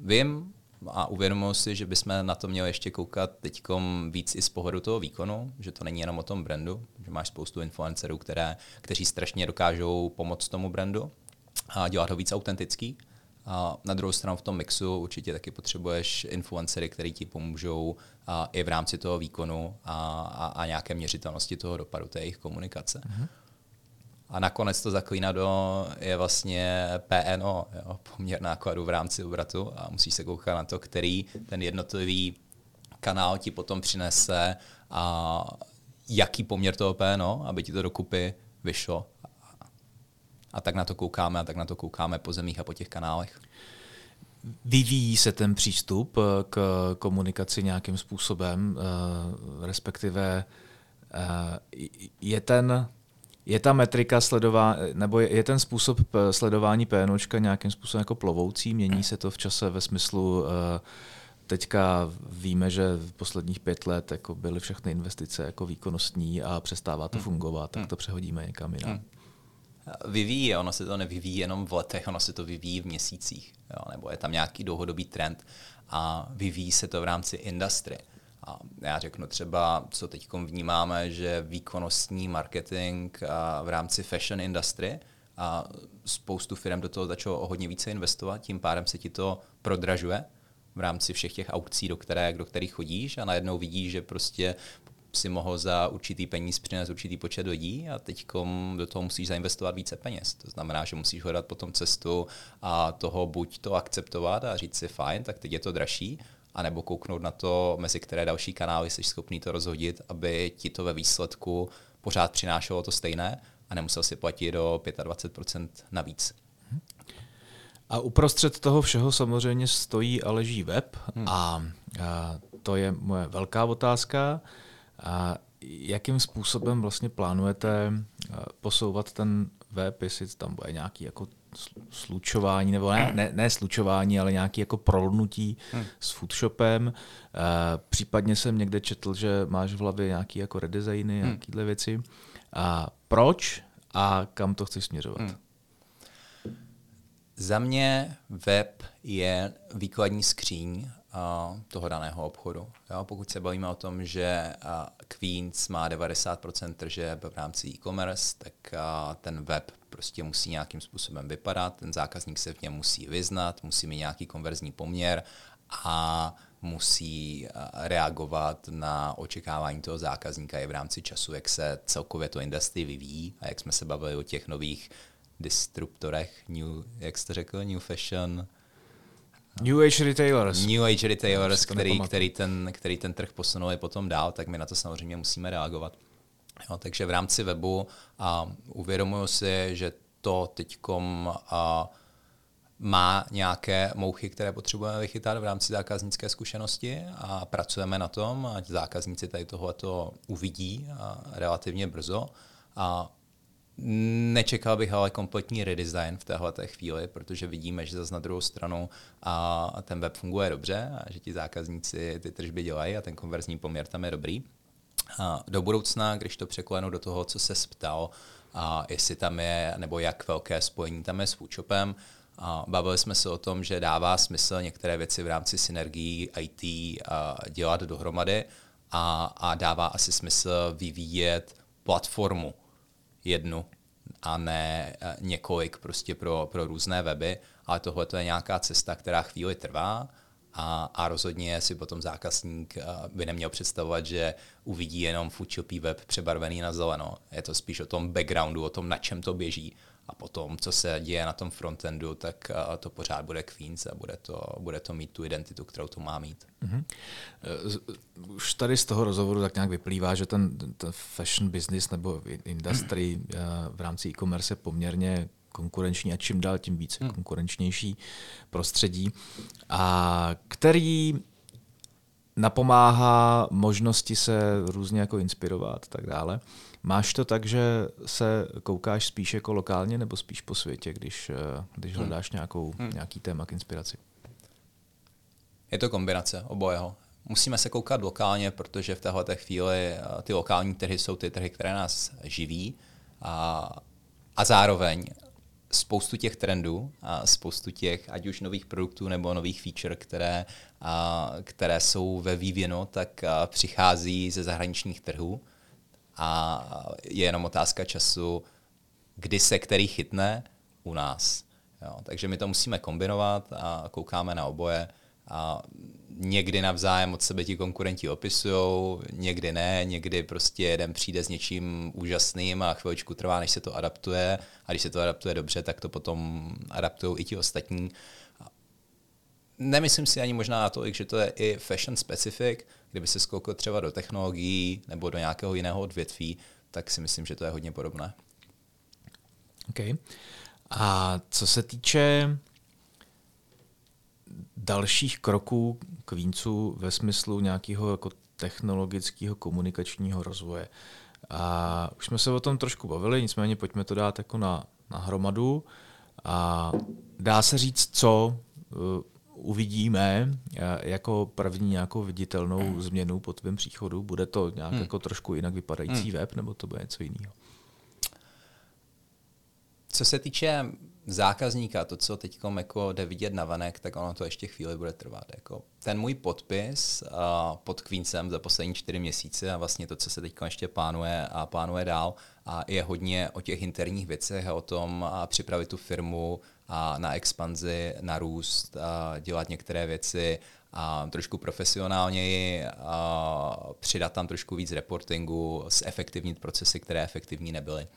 Vím, a uvědomuji si, že bychom na to měli ještě koukat teď víc i z pohledu toho výkonu, že to není jenom o tom brandu, že máš spoustu influencerů, které, kteří strašně dokážou pomoct tomu brandu a dělat ho víc autentický. A na druhou stranu v tom mixu určitě taky potřebuješ influencery, který ti pomůžou a i v rámci toho výkonu a, a, a nějaké měřitelnosti toho dopadu té jejich komunikace. Mm-hmm. A nakonec to zaklína do je vlastně PNO, jo, poměr nákladu v rámci obratu a musíš se koukat na to, který ten jednotlivý kanál ti potom přinese a jaký poměr toho PNO, aby ti to dokupy vyšlo. A tak na to koukáme a tak na to koukáme po zemích a po těch kanálech. Vyvíjí se ten přístup eh, k komunikaci nějakým způsobem, eh, respektive eh, je ten je ta metrika sledová, nebo je, je ten způsob sledování PNOčka nějakým způsobem jako plovoucí? Mění se to v čase ve smyslu, uh, teďka víme, že v posledních pět let jako byly všechny investice jako výkonnostní a přestává to hmm. fungovat, tak hmm. to přehodíme někam jinam. Hmm. Vyvíjí, ono se to nevyvíjí jenom v letech, ono se to vyvíjí v měsících, jo, nebo je tam nějaký dlouhodobý trend a vyvíjí se to v rámci industry. A já řeknu třeba, co teď vnímáme, že výkonnostní marketing v rámci fashion industry a spoustu firm do toho začalo o hodně více investovat, tím pádem se ti to prodražuje v rámci všech těch aukcí, do, které, do kterých chodíš a najednou vidíš, že prostě si mohl za určitý peníz přinést určitý počet lidí a teď do toho musíš zainvestovat více peněz. To znamená, že musíš hledat potom cestu a toho buď to akceptovat a říct si fajn, tak teď je to dražší, anebo kouknout na to, mezi které další kanály jsi schopný to rozhodit, aby ti to ve výsledku pořád přinášelo to stejné a nemusel si platit do 25% navíc. A uprostřed toho všeho samozřejmě stojí a leží web hmm. a, a to je moje velká otázka. A jakým způsobem vlastně plánujete posouvat ten web, jestli tam bude nějaký jako slučování, nebo ne, ne, ne slučování, ale nějaký jako prolnutí hmm. s Foodshopem. E, případně jsem někde četl, že máš v hlavě nějaký jako redesigny, hmm. nějakýhle věci. A proč a kam to chceš směřovat? Hmm. Za mě web je výkladní skříň toho daného obchodu. Jo, pokud se bavíme o tom, že Queens má 90% tržeb v rámci e-commerce, tak ten web prostě musí nějakým způsobem vypadat, ten zákazník se v něm musí vyznat, musí mít nějaký konverzní poměr a musí reagovat na očekávání toho zákazníka i v rámci času, jak se celkově to industry vyvíjí a jak jsme se bavili o těch nových disruptorech, new, jak jste řekl, new fashion, New Age Retailers. New Age Retailers, který, který, ten, který ten trh posunuli potom dál, tak my na to samozřejmě musíme reagovat. Jo, takže v rámci webu a uvědomuji si, že to teď má nějaké mouchy, které potřebujeme vychytat v rámci zákaznické zkušenosti a pracujeme na tom, ať zákazníci tady tohleto uvidí a relativně brzo. A Nečekal bych ale kompletní redesign v téhle chvíli, protože vidíme, že zase na druhou stranu a ten web funguje dobře a že ti zákazníci ty tržby dělají a ten konverzní poměr tam je dobrý. A do budoucna, když to překlenu do toho, co se ptal, a jestli tam je, nebo jak velké spojení tam je s Foodshopem, a bavili jsme se o tom, že dává smysl některé věci v rámci synergií IT a dělat dohromady a, a dává asi smysl vyvíjet platformu jednu a ne eh, několik prostě pro, pro různé weby, ale tohle to je nějaká cesta, která chvíli trvá a, a rozhodně si potom zákazník eh, by neměl představovat, že uvidí jenom Foodshopy web přebarvený na zeleno. Je to spíš o tom backgroundu, o tom, na čem to běží a potom, co se děje na tom frontendu, tak uh, to pořád bude Queens a bude to, bude to mít tu identitu, kterou to má mít. Mm-hmm. Už tady z toho rozhovoru tak nějak vyplývá, že ten, ten fashion business nebo industry uh, v rámci e-commerce je poměrně konkurenční a čím dál tím více hmm. konkurenčnější prostředí, a který napomáhá možnosti se různě jako inspirovat tak dále. Máš to tak, že se koukáš spíš jako lokálně nebo spíš po světě, když, eh, když hmm. hledáš nějakou, hmm. nějaký téma k inspiraci? Je to kombinace obojeho. Musíme se koukat lokálně, protože v této chvíli eh, ty lokální trhy jsou ty trhy, které nás živí a, a zároveň spoustu těch trendů a spoustu těch, ať už nových produktů nebo nových feature, které, a, které jsou ve vývinu, tak a, přichází ze zahraničních trhů a je jenom otázka času, kdy se který chytne u nás. Jo, takže my to musíme kombinovat a koukáme na oboje a někdy navzájem od sebe ti konkurenti opisují, někdy ne, někdy prostě jeden přijde s něčím úžasným a chviličku trvá, než se to adaptuje a když se to adaptuje dobře, tak to potom adaptují i ti ostatní. Nemyslím si ani možná na to, že to je i fashion specific, kdyby se skoukl třeba do technologií nebo do nějakého jiného odvětví, tak si myslím, že to je hodně podobné. Okay. A co se týče dalších kroků Queensu ve smyslu nějakého jako technologického komunikačního rozvoje. A už jsme se o tom trošku bavili, nicméně pojďme to dát jako na, na hromadu. A dá se říct, co uh, uvidíme uh, jako první nějakou viditelnou změnu po tvém příchodu. Bude to nějak hmm. jako trošku jinak vypadající hmm. web, nebo to bude něco jiného? Co se týče zákazníka, to, co teď jako jde vidět na venek, tak ono to ještě chvíli bude trvat. Jako ten můj podpis pod Queensem za poslední čtyři měsíce a vlastně to, co se teď ještě plánuje a plánuje dál, a je hodně o těch interních věcech a o tom a připravit tu firmu a na expanzi, na růst, a dělat některé věci a trošku profesionálněji, a přidat tam trošku víc reportingu, zefektivnit procesy, které efektivní nebyly.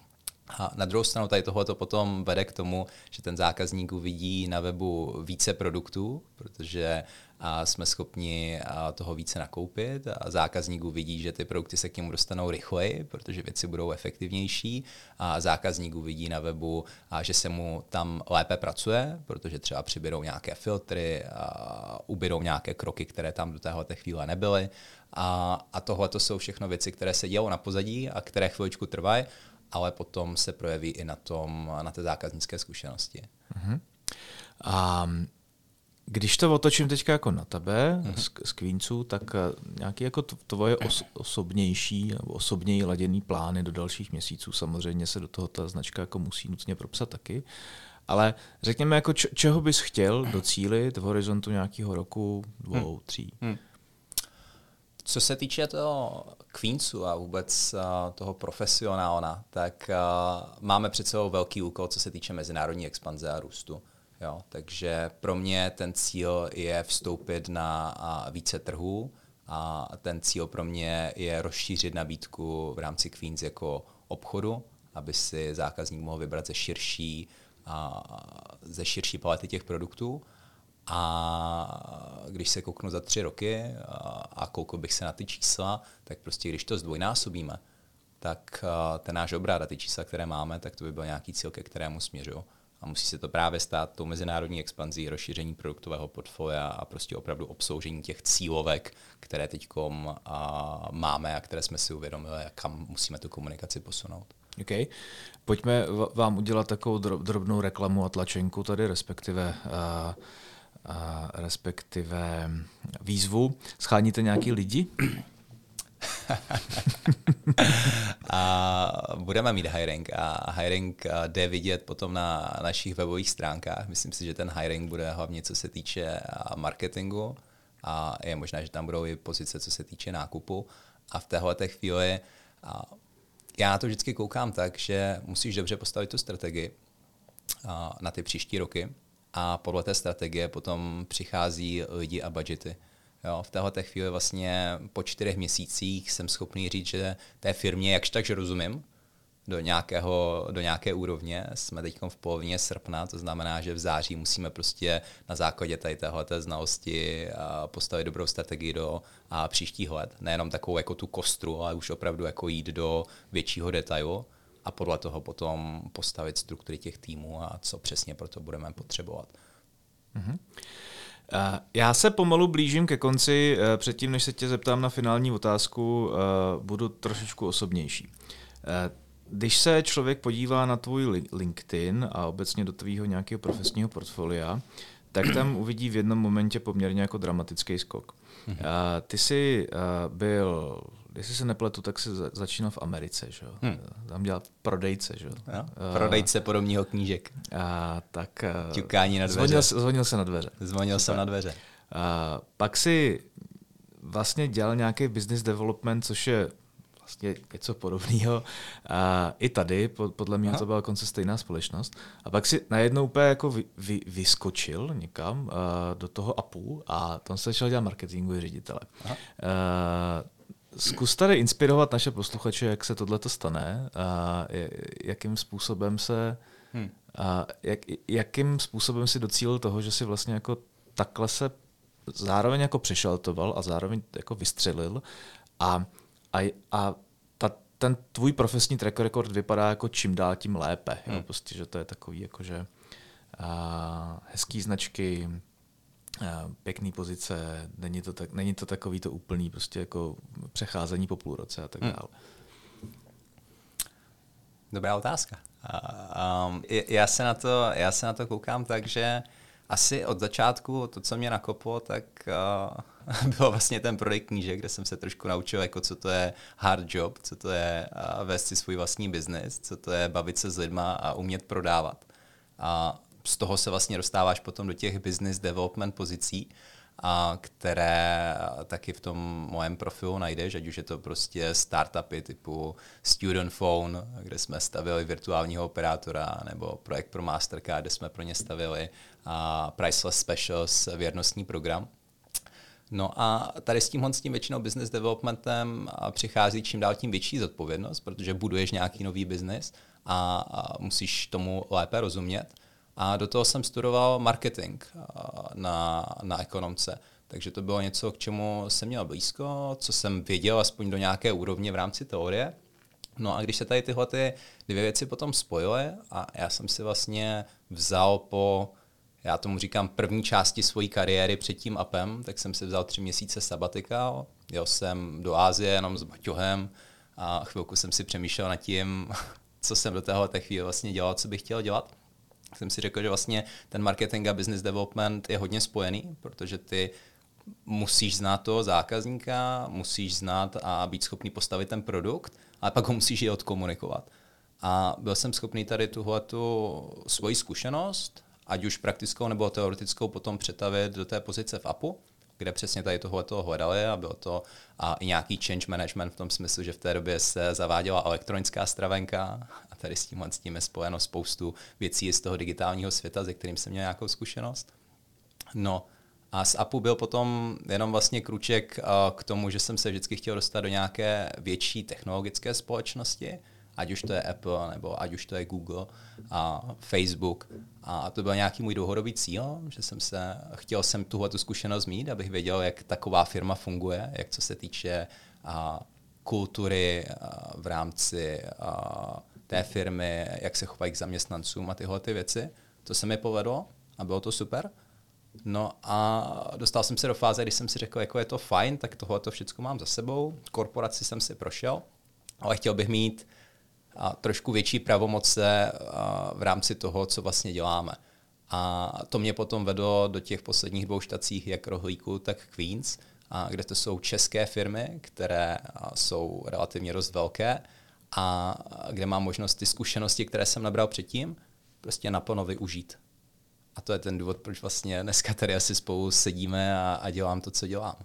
A na druhou stranu tady tohle to potom vede k tomu, že ten zákazník uvidí na webu více produktů, protože a jsme schopni toho více nakoupit a zákazník uvidí, že ty produkty se k němu dostanou rychleji, protože věci budou efektivnější a zákazník uvidí na webu, že se mu tam lépe pracuje, protože třeba přiběrou nějaké filtry, a ubydou nějaké kroky, které tam do téhle chvíle nebyly a, a tohle to jsou všechno věci, které se dělou na pozadí a které chviličku trvají ale potom se projeví i na, tom, na té zákaznické zkušenosti. Uh-huh. A když to otočím teďka jako na tebe, uh-huh. z, z Queensu, tak eh, nějaký jako tvoje os, osobnější nebo osobněji laděný plány do dalších měsíců, samozřejmě se do toho ta značka jako musí nutně propsat taky, ale řekněme, jako č- čeho bys chtěl docílit v horizontu nějakého roku, dvou, hmm. tří? Hmm. Co se týče toho Queensu a vůbec uh, toho profesionálna, tak uh, máme před sebou velký úkol, co se týče mezinárodní expanze a růstu. Jo, takže pro mě ten cíl je vstoupit na více trhů a ten cíl pro mě je rozšířit nabídku v rámci Queens jako obchodu, aby si zákazník mohl vybrat ze širší, ze širší palety těch produktů a když se kouknu za tři roky a koukl bych se na ty čísla, tak prostě když to zdvojnásobíme, tak ten náš obrat a ty čísla, které máme, tak to by byl nějaký cíl, ke kterému směřuju. A musí se to právě stát tou mezinárodní expanzí, rozšíření produktového portfolia a prostě opravdu obsloužení těch cílovek, které teď máme a které jsme si uvědomili, kam musíme tu komunikaci posunout. Okay. Pojďme vám udělat takovou drobnou reklamu a tlačenku tady, respektive, a, a, respektive výzvu. Scháníte nějaký lidi? (laughs) a budeme mít hiring a hiring jde vidět potom na našich webových stránkách. Myslím si, že ten hiring bude hlavně co se týče marketingu a je možné, že tam budou i pozice, co se týče nákupu. A v téhle chvíli já to vždycky koukám tak, že musíš dobře postavit tu strategii na ty příští roky a podle té strategie potom přichází lidi a budgety. Jo, v této chvíli vlastně po čtyřech měsících jsem schopný říct, že té firmě jakž takže rozumím, do, nějakého, do nějaké úrovně. Jsme teď v polovině srpna, to znamená, že v září musíme prostě na základě tady téhleté znalosti postavit dobrou strategii do a příštích let. Nejenom takovou jako tu kostru, ale už opravdu jako jít do většího detailu a podle toho potom postavit struktury těch týmů a co přesně pro to budeme potřebovat. Mm-hmm. Já se pomalu blížím ke konci. Eh, předtím, než se tě zeptám na finální otázku, eh, budu trošičku osobnější. Eh, když se člověk podívá na tvůj LinkedIn a obecně do tvýho nějakého profesního portfolia, tak tam (clears throat) uvidí v jednom momentě poměrně jako dramatický skok. Mm-hmm. ty jsi byl jestli se nepletu, tak se začínal v Americe, že jo? Hmm. Tam dělal prodejce, že jo? Prodejce podobního knížek. A, tak... Ťukání na dveře. Zvonil, zvonil se na dveře. Zvonil jsem na dveře. A, pak si vlastně dělal nějaký business development, což je vlastně něco podobného. A I tady, podle mě, Aha. to byla konce stejná společnost. A pak si najednou úplně jako vy, vy, vyskočil někam uh, do toho APU a tam se začal dělat marketingový ředitele. Aha. Uh, Zkus tady inspirovat naše posluchače, jak se tohle stane a jakým způsobem se hmm. a jak, jakým způsobem si docílil toho, že si vlastně jako takhle se zároveň jako přešaltoval a zároveň jako vystřelil a, a, a ta, ten tvůj profesní track record vypadá jako čím dál tím lépe. Hmm. Jo? Prostě, že to je takový jako, že a, hezký značky, pěkný pozice, není to, tak, není to takový to úplný prostě jako přecházení po půl roce a tak hmm. dále. Dobrá otázka. Um, já, se na to, já se na to koukám tak, že asi od začátku to, co mě nakoplo, tak uh, (laughs) bylo vlastně ten prodej knížek, kde jsem se trošku naučil, jako co to je hard job, co to je uh, vést si svůj vlastní biznis, co to je bavit se s lidma a umět prodávat. A z toho se vlastně dostáváš potom do těch business development pozicí, a které taky v tom mojem profilu najdeš, ať už je to prostě startupy typu Student Phone, kde jsme stavili virtuálního operátora, nebo projekt pro Mastercard, kde jsme pro ně stavili a Priceless Specials věrnostní program. No a tady s tímhle s tím většinou business developmentem přichází čím dál tím větší zodpovědnost, protože buduješ nějaký nový a, a musíš tomu lépe rozumět. A do toho jsem studoval marketing na, na ekonomce. Takže to bylo něco, k čemu jsem měl blízko, co jsem věděl aspoň do nějaké úrovně v rámci teorie. No a když se tady tyhle ty dvě věci potom spojily a já jsem si vlastně vzal po, já tomu říkám, první části své kariéry před tím apem, tak jsem si vzal tři měsíce sabatika, jel jsem do Ázie jenom s baťohem a chvilku jsem si přemýšlel nad tím, (laughs) co jsem do téhle chvíle vlastně dělal, co bych chtěl dělat jsem si řekl, že vlastně ten marketing a business development je hodně spojený, protože ty musíš znát toho zákazníka, musíš znát a být schopný postavit ten produkt, ale pak ho musíš i odkomunikovat. A byl jsem schopný tady tuhle tu svoji zkušenost, ať už praktickou nebo teoretickou, potom přetavit do té pozice v APU, kde přesně tady tohle hledali a bylo to a i nějaký change management v tom smyslu, že v té době se zaváděla elektronická stravenka tady s tím, s tím je spojeno spoustu věcí z toho digitálního světa, ze kterým jsem měl nějakou zkušenost. No a z APU byl potom jenom vlastně kruček k tomu, že jsem se vždycky chtěl dostat do nějaké větší technologické společnosti, ať už to je Apple, nebo ať už to je Google a Facebook. A to byl nějaký můj dlouhodobý cíl, že jsem se, chtěl jsem tuhle tu zkušenost mít, abych věděl, jak taková firma funguje, jak co se týče a, kultury a, v rámci a, té firmy, jak se chovají k zaměstnancům a tyhle ty věci. To se mi povedlo a bylo to super. No a dostal jsem se do fáze, kdy jsem si řekl, jako je to fajn, tak tohle to všechno mám za sebou. Korporaci jsem si prošel, ale chtěl bych mít a trošku větší pravomoce v rámci toho, co vlastně děláme. A to mě potom vedlo do těch posledních dvou štacích, jak Rohlíku, tak Queens, a kde to jsou české firmy, které jsou relativně dost velké a kde mám možnost ty zkušenosti, které jsem nabral předtím, prostě naplno využít. A to je ten důvod, proč vlastně dneska tady asi spolu sedíme a, a dělám to, co dělám.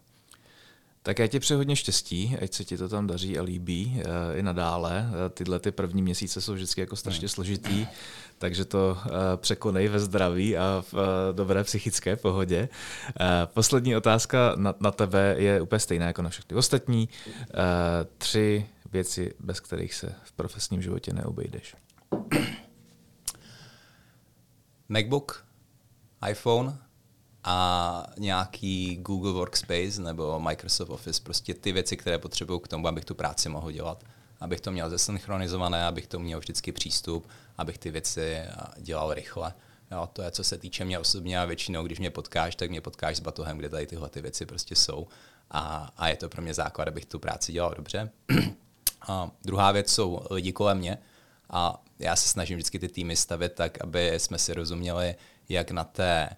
Tak já ti přeji hodně štěstí, ať se ti to tam daří a líbí uh, i nadále. Uh, tyhle ty první měsíce jsou vždycky jako strašně hmm. složitý, (clears throat) takže to uh, překonej ve zdraví a v uh, dobré psychické pohodě. Poslední otázka na, na tebe je úplně stejná jako na všechny ostatní. Tři věci, bez kterých se v profesním životě neobejdeš. MacBook, iPhone a nějaký Google Workspace nebo Microsoft Office, prostě ty věci, které potřebuju k tomu, abych tu práci mohl dělat. Abych to měl zesynchronizované, abych to měl vždycky přístup, abych ty věci dělal rychle. Jo, to je, co se týče mě osobně a většinou, když mě potkáš, tak mě potkáš s batohem, kde tady tyhle ty věci prostě jsou. A, a je to pro mě základ, abych tu práci dělal dobře. A druhá věc jsou lidi kolem mě. A já se snažím vždycky ty týmy stavit tak, aby jsme si rozuměli, jak na té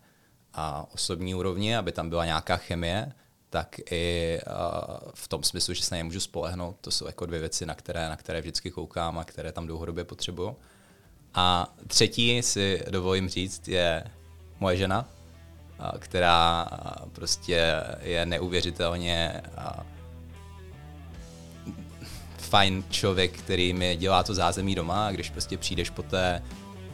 a osobní úrovni, aby tam byla nějaká chemie, tak i v tom smyslu, že se na ně můžu spolehnout. To jsou jako dvě věci, na které, na které vždycky koukám a které tam dlouhodobě potřebuju. A třetí si dovolím říct je moje žena, která prostě je neuvěřitelně fajn člověk, který mi dělá to zázemí doma a když prostě přijdeš po té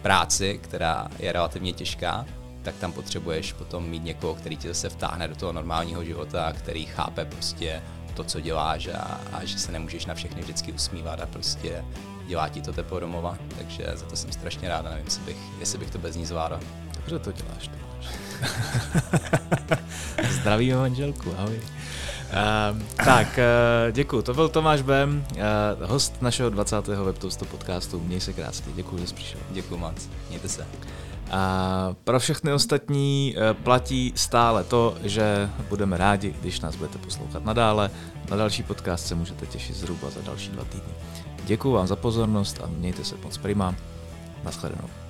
práci, která je relativně těžká, tak tam potřebuješ potom mít někoho, který ti zase vtáhne do toho normálního života, který chápe prostě to, co děláš a, a že se nemůžeš na všechny vždycky usmívat a prostě dělá ti to tepo domova, takže za to jsem strašně rád, nevím, jestli bych, jestli bych to bez ní zvládl. Dobře to děláš, to (laughs) Zdraví manželku, ahoj. Uh, tak, uh, děkuji. To byl Tomáš Bem, uh, host našeho 20. WebToastu podcastu. Měj se krásně, děkuji, že jsi přišel. Děkuji moc, mějte se. A pro všechny ostatní eh, platí stále to, že budeme rádi, když nás budete poslouchat nadále. Na další podcast se můžete těšit zhruba za další dva týdny. Děkuji vám za pozornost a mějte se moc prima. Naschledanou.